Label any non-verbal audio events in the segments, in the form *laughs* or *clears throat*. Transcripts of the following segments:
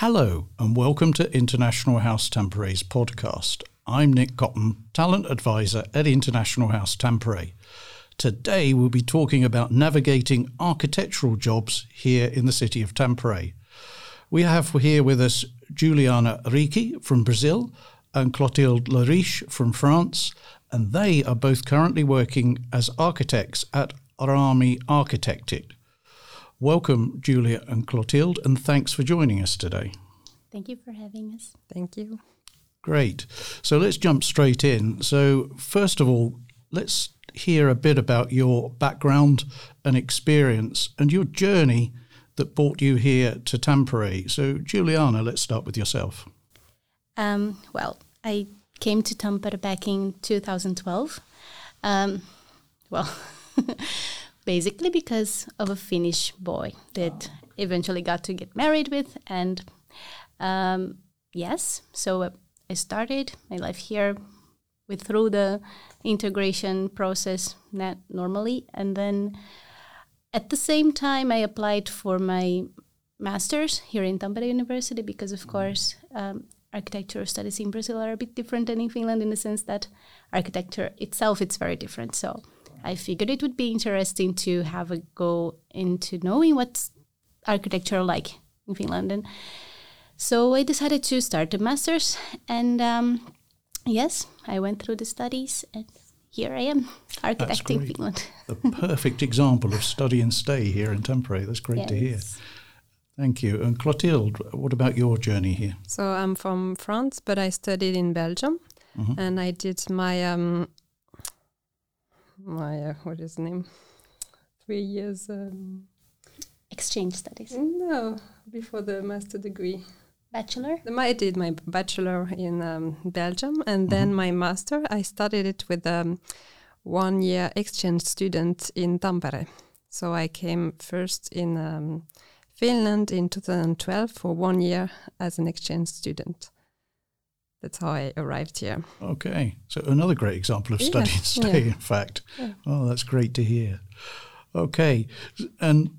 Hello, and welcome to International House Tampere's podcast. I'm Nick Cotton, Talent Advisor at International House Tampere. Today we'll be talking about navigating architectural jobs here in the city of Tampere. We have here with us Juliana Ricci from Brazil and Clotilde Lariche from France, and they are both currently working as architects at Arami Architected. Welcome, Julia and Clotilde, and thanks for joining us today. Thank you for having us. Thank you. Great. So let's jump straight in. So, first of all, let's hear a bit about your background and experience and your journey that brought you here to Tampere. So, Juliana, let's start with yourself. Um, well, I came to Tampere back in 2012. Um, well, *laughs* basically because of a Finnish boy that eventually got to get married with. And um, yes, so I started my life here with through the integration process not normally, and then at the same time I applied for my master's here in Tampere University because, of course, um, architecture studies in Brazil are a bit different than in Finland in the sense that architecture itself it's very different. So I figured it would be interesting to have a go into knowing what's architecture like in Finland. And so I decided to start a master's, and um, yes, I went through the studies, and here I am, architecting Finland. the perfect example of study and stay here in Tampere. That's great yes. to hear. Thank you. And Clotilde, what about your journey here? So I'm from France, but I studied in Belgium, mm-hmm. and I did my um, my uh, what is the name? Three years. Um, Exchange studies. No, before the master degree. Bachelor. I did my bachelor in um, Belgium, and mm-hmm. then my master. I studied it with a um, one-year exchange student in Tampere. So I came first in um, Finland in 2012 for one year as an exchange student that's how I arrived here. Okay, so another great example of *laughs* study yeah. and stay. Yeah. In fact, yeah. oh, that's great to hear. Okay, and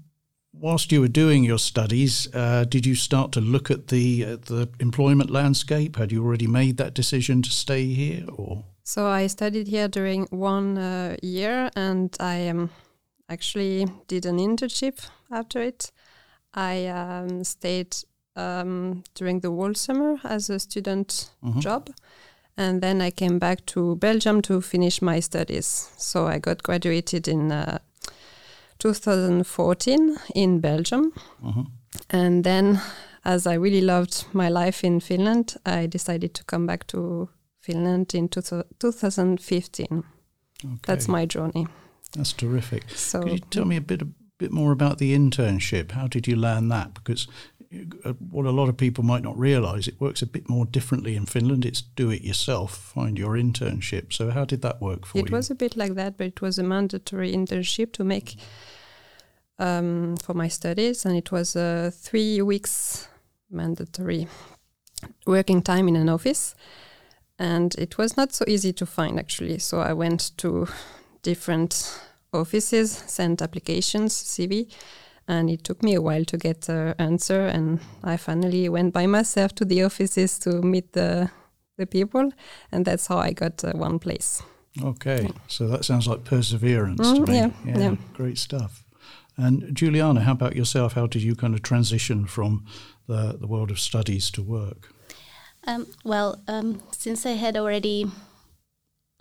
whilst you were doing your studies, uh, did you start to look at the uh, the employment landscape? Had you already made that decision to stay here, or? So I studied here during one uh, year, and I um, actually did an internship after it. I um, stayed um, during the whole summer as a student mm-hmm. job. And then I came back to Belgium to finish my studies. So I got graduated in uh, 2014 in Belgium. Mm-hmm. And then, as I really loved my life in Finland, I decided to come back to Finland in two- 2015. Okay. That's my journey. That's terrific. So, Could you tell me a bit, a bit more about the internship? How did you learn that? Because what a lot of people might not realize, it works a bit more differently in Finland. It's do it yourself, find your internship. So, how did that work for it you? It was a bit like that, but it was a mandatory internship to make um, for my studies, and it was a three weeks mandatory working time in an office. And it was not so easy to find actually. So, I went to different offices, sent applications, CV and it took me a while to get an answer. And i finally went by myself to the offices to meet the the people. And that's how i got uh, one place. Okay. So that sounds like perseverance mm, to me. Yeah, yeah, yeah, great stuff. And juliana how about yourself? How did you kind of transition from the, the world of studies to work? Um, well um, since i had already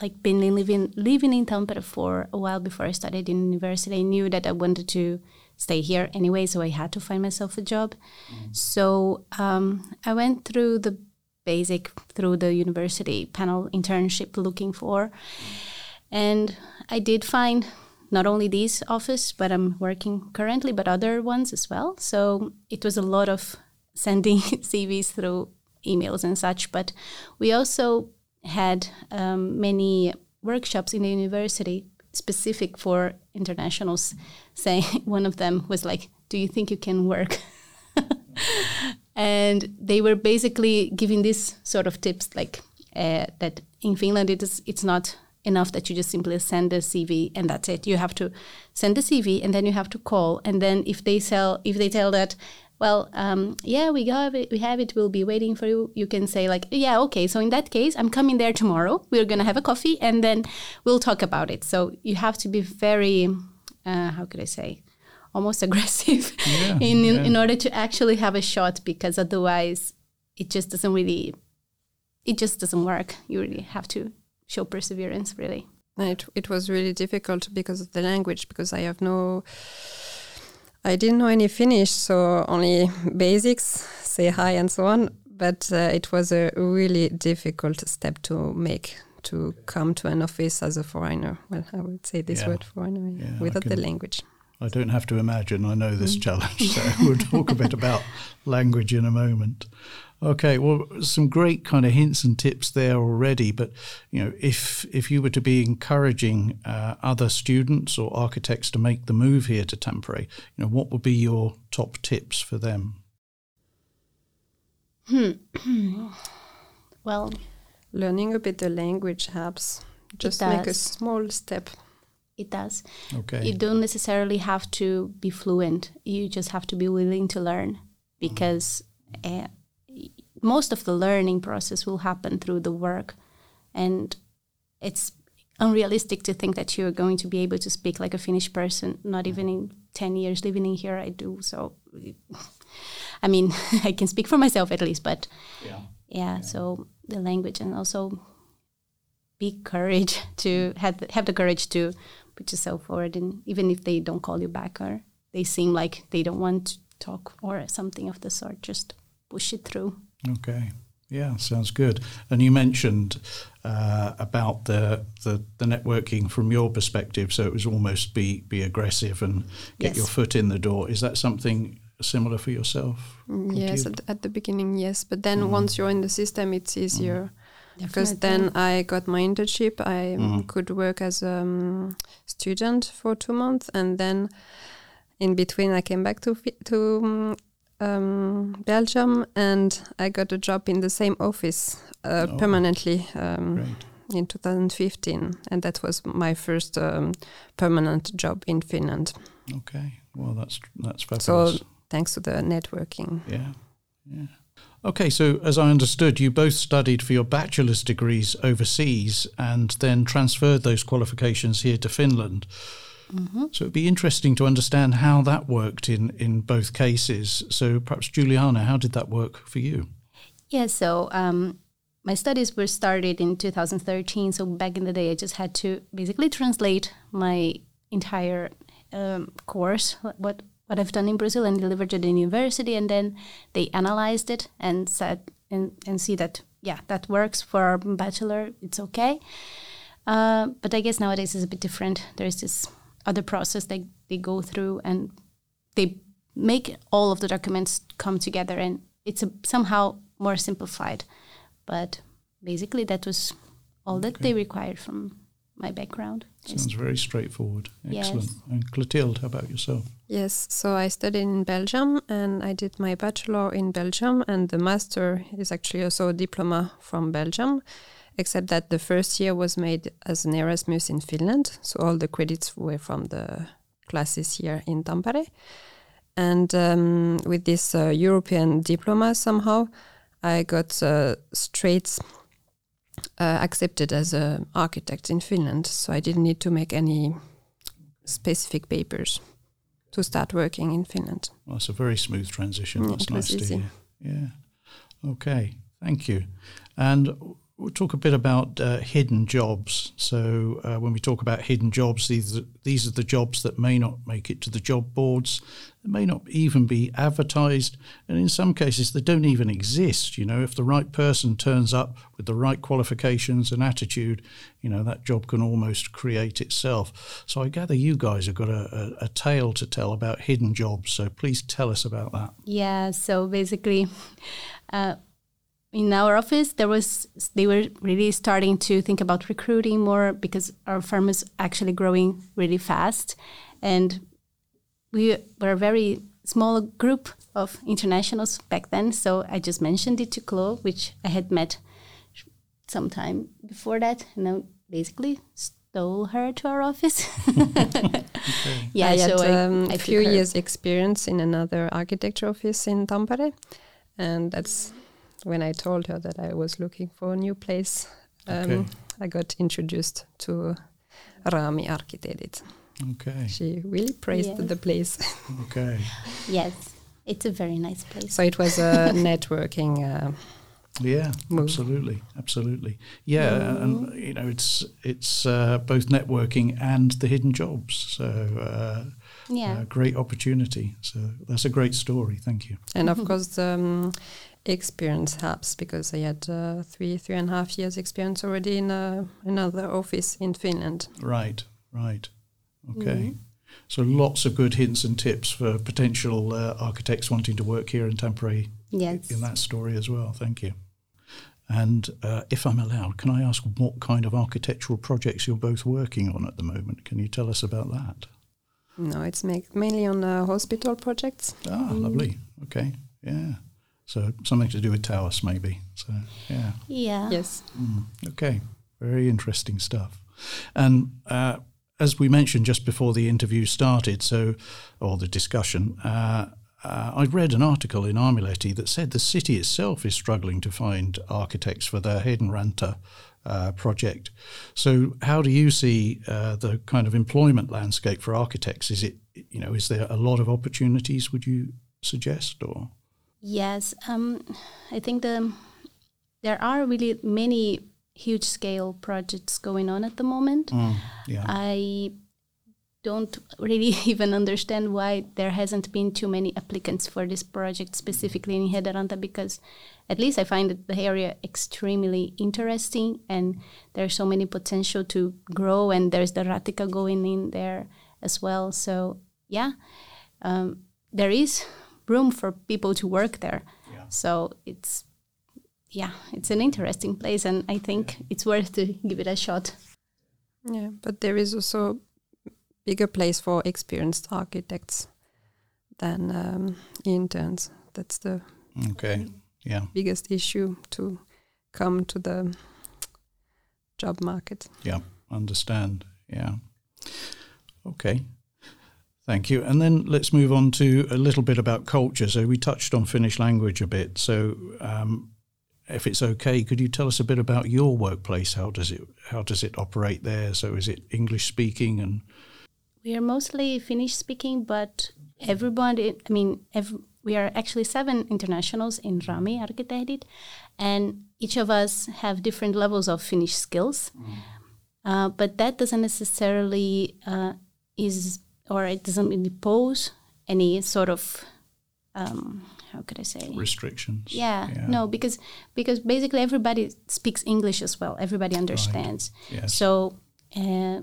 like been living living in Tampere for a while before I started in university. I knew that I wanted to stay here anyway, so I had to find myself a job. Mm. So um, I went through the basic through the university panel internship looking for, and I did find not only this office, but I'm working currently, but other ones as well. So it was a lot of sending *laughs* CVs through emails and such, but we also had um, many workshops in the university specific for internationals saying *laughs* one of them was like do you think you can work? *laughs* And they were basically giving this sort of tips like uh, that in finland it is it's not enough that you just simply send a cv and that's it. You have to send the cv and then you have to call. And then if they sell if they tell that well, um, yeah, we have it. We have it. We'll be waiting for you. You can say like, yeah, okay. So in that case, I'm coming there tomorrow. We're gonna have a coffee, and then we'll talk about it. So you have to be very, uh, how could I say, almost *laughs* aggressive Yeah, in, in yeah. in order to actually have a shot, because otherwise, it just doesn't really, it just doesn't work. You really have to show perseverance, really. It, it was really difficult because of the language, because I have no, I didn't know any Finnish, so only basics, say hi and so on. But uh, it was a really difficult step to make to come to an office as a foreigner. Well, I would say this Yeah. word foreigner yeah, without the language. I don't have to imagine. I know this challenge. So *laughs* we'll talk a bit about language in a moment. Okay, well, some great kind of hints and tips there already. But you know, if if you were to be encouraging uh, other students or architects to make the move here to Tampere, you know, what would be your top tips for them? *clears throat* Well, Learning a bit the language helps. Just make a small step. it does. Okay. You don't necessarily have to be fluent. You just have to be willing to learn because uh, most of the learning process will happen through the work. And it's unrealistic to think that you're going to be able to speak like a Finnish person, not even in 10 years living in here, I do. So, *laughs* I mean, *laughs* I can speak for myself at least, but yeah. yeah, so the language and also be courage *laughs* to have the, have the courage to put yourself forward and even if they don't call you back or they seem like they don't want to talk or something of the sort just push it through Okay. Yeah, sounds good. And you mentioned uh, about the, the the networking from your perspective. So it was almost be be aggressive and get Yes. your foot in the door. Is that something similar for yourself? Mm, Yes, at, at the beginning, yes. But then once you're in the system, it's easier. Because then I got my internship. I um, could work as a um, student for two months, and then in between, I came back to Fi- to um, um, Belgium, and I got a job in the same office uh, Oh. permanently um, in 2015, and that was my first um, permanent job in Finland. Okay. Well, that's that's fabulous. So thanks to the networking. yeah. Yeah. Okay, so as I understood, you both studied for your bachelor's degrees overseas and then transferred those qualifications here to Finland. So it'd be interesting to understand how that worked in, in both cases. So perhaps Juliana, how did that work for you? Yeah, so um, my studies were started in 2013. So back in the day, I just had to basically translate my entire um, course, what what I've done in Brazil, and delivered to the university. And then they analyzed it and said and and see that yeah, that works for our bachelor. It's okay. Uh, but I guess nowadays is a bit different. There's this other process they they go through and they make all of the documents come together and it's a, somehow more simplified but basically that was all that they required from my background Sounds very straightforward. Yes. Excellent. And Clotilde, how about yourself? Yes, so I studied in Belgium and I did my bachelor in Belgium, and the master is actually also a diploma from Belgium, except that the first year was made as an Erasmus in Finland, so all the credits were from the classes here in Tampere. And um, with this uh, European diploma, somehow I got uh, straight uh, accepted as an architect in Finland, so I didn't need to make any specific papers to start working in Finland. Well, it's a very smooth transition. Mm, That's nice to hear. Yeah. Okay. Thank you. And we'll talk a bit about uh, hidden jobs. So uh, when we talk about hidden jobs, these are, these are the jobs that may not make it to the job boards. They may not even be advertised, and in some cases they don't even exist. You know, if the right person turns up with the right qualifications and attitude, you know that job can almost create itself. So I gather you guys have got a, a, a tale to tell about hidden jobs. So please tell us about that. Yeah, so basically, *laughs* uh, in our office, there was they were really starting to think about recruiting more because our firm is actually growing really fast, and we were a very small group of internationals back then. So I just mentioned it to Chloe, which I had met sometime before that, and i basically stole her to our office. Okay. *laughs* yeah, I had so I, um, I a few her. years experience in another architecture office in Tampere, and that's when I told her that I was looking for a new place. Um, Okay. I got introduced to Rami Architedit. Okay. She really praised Yes. the place. Okay. Yes, it's a very nice place. so it was a *laughs* networking. Uh, Yeah, Move. absolutely, absolutely. Yeah, and you know, it's it's uh, both networking and the hidden jobs. So uh, yeah, uh, great opportunity. So that's a great story. Thank you. and of *laughs* course, um, experience helps because I had uh, three, three and a half years experience already in uh, another office in Finland. Right, right. Okay. Mhm. So lots of good hints and tips for potential uh, architects wanting to work here in Tampere yes. in that story as well. Thank you. And uh, if I'm allowed, can I ask what kind of architectural projects you're both working on at the moment? Can you tell us about that? No, it's ma- mainly on uh, hospital projects. Ah, lovely. Okay. Yeah. So something to do with towers, maybe. So yeah. Yeah. Yes. Mm, okay. Very interesting stuff. And uh, as we mentioned just before the interview started, so or the discussion, uh, uh, I read an article in Aamulehti that said the city itself is struggling to find architects for their Hiedanranta uh, project. So, how do you see uh, the kind of employment landscape for architects? Is it, you know, is there a lot of opportunities? Would you suggest, or Yes, um, I think the there are really many huge scale projects going on at the moment. Mm, yeah, I don't really *laughs* even understand why there hasn't been too many applicants for this project specifically in Hiedanranta because at least I find the area extremely interesting and there's so many potential to grow and there's the Ratikka going in there as well. So yeah, um, there is room for people to work there. Yeah. So it's yeah, it's an interesting place and I think it's worth to give it a shot. Yeah, but there is also bigger place for experienced architects than um, interns. That's the okay, yeah. biggest issue to come to the job market. Yeah, understand. Yeah. Okay. Thank you. And then let's move on to a little bit about culture. So we touched on Finnish language a bit. So um, if it's okay, could you tell us a bit about your workplace? How does it how does it operate there? So is it English speaking and We are mostly Finnish speaking, but everybody, I mean, ev- we are actually seven internationals in Rami Architehdit, and each of us have different levels of Finnish skills. Uh, but that doesn't necessarily uh, is, or it doesn't impose any sort of, um, how could I say? restrictions? Yeah, no, because because basically everybody speaks English as well. Everybody understands. Yes. So uh,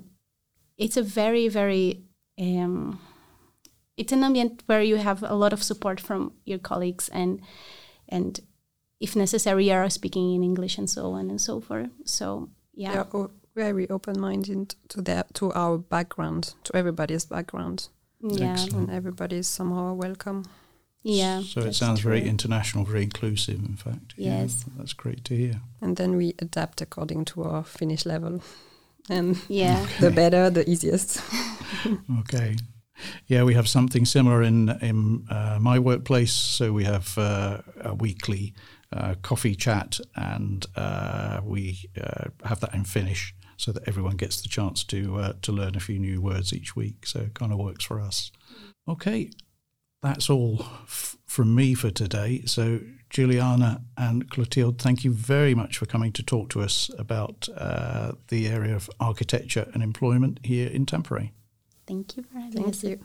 it's a very, very, um, it's an ambient where you have a lot of support from your colleagues and, and if necessary, you are speaking in English and so on and so forth. So They yeah, are o- very open-minded to their to our background, to everybody's background, yeah, Excellent. and everybody is somehow welcome. yeah. So it that's sounds very international, very inclusive, in fact. Yeah, Yes. that's great to hear. And then we adapt according to our Finnish level, and Yeah, the better, the easiest. *laughs* Okay. Yeah, we have something similar in in uh, my workplace. So we have uh, a weekly uh, coffee chat, and uh, we uh, have that in Finnish, so that everyone gets the chance to uh, to learn a few new words each week. So it kind of works for us. Okay, that's all f- from me for today. So Juliana and Clotilde, thank you very much for coming to talk to us about uh, the area of architecture and employment here in Tampere. thank you for having Thank us. you.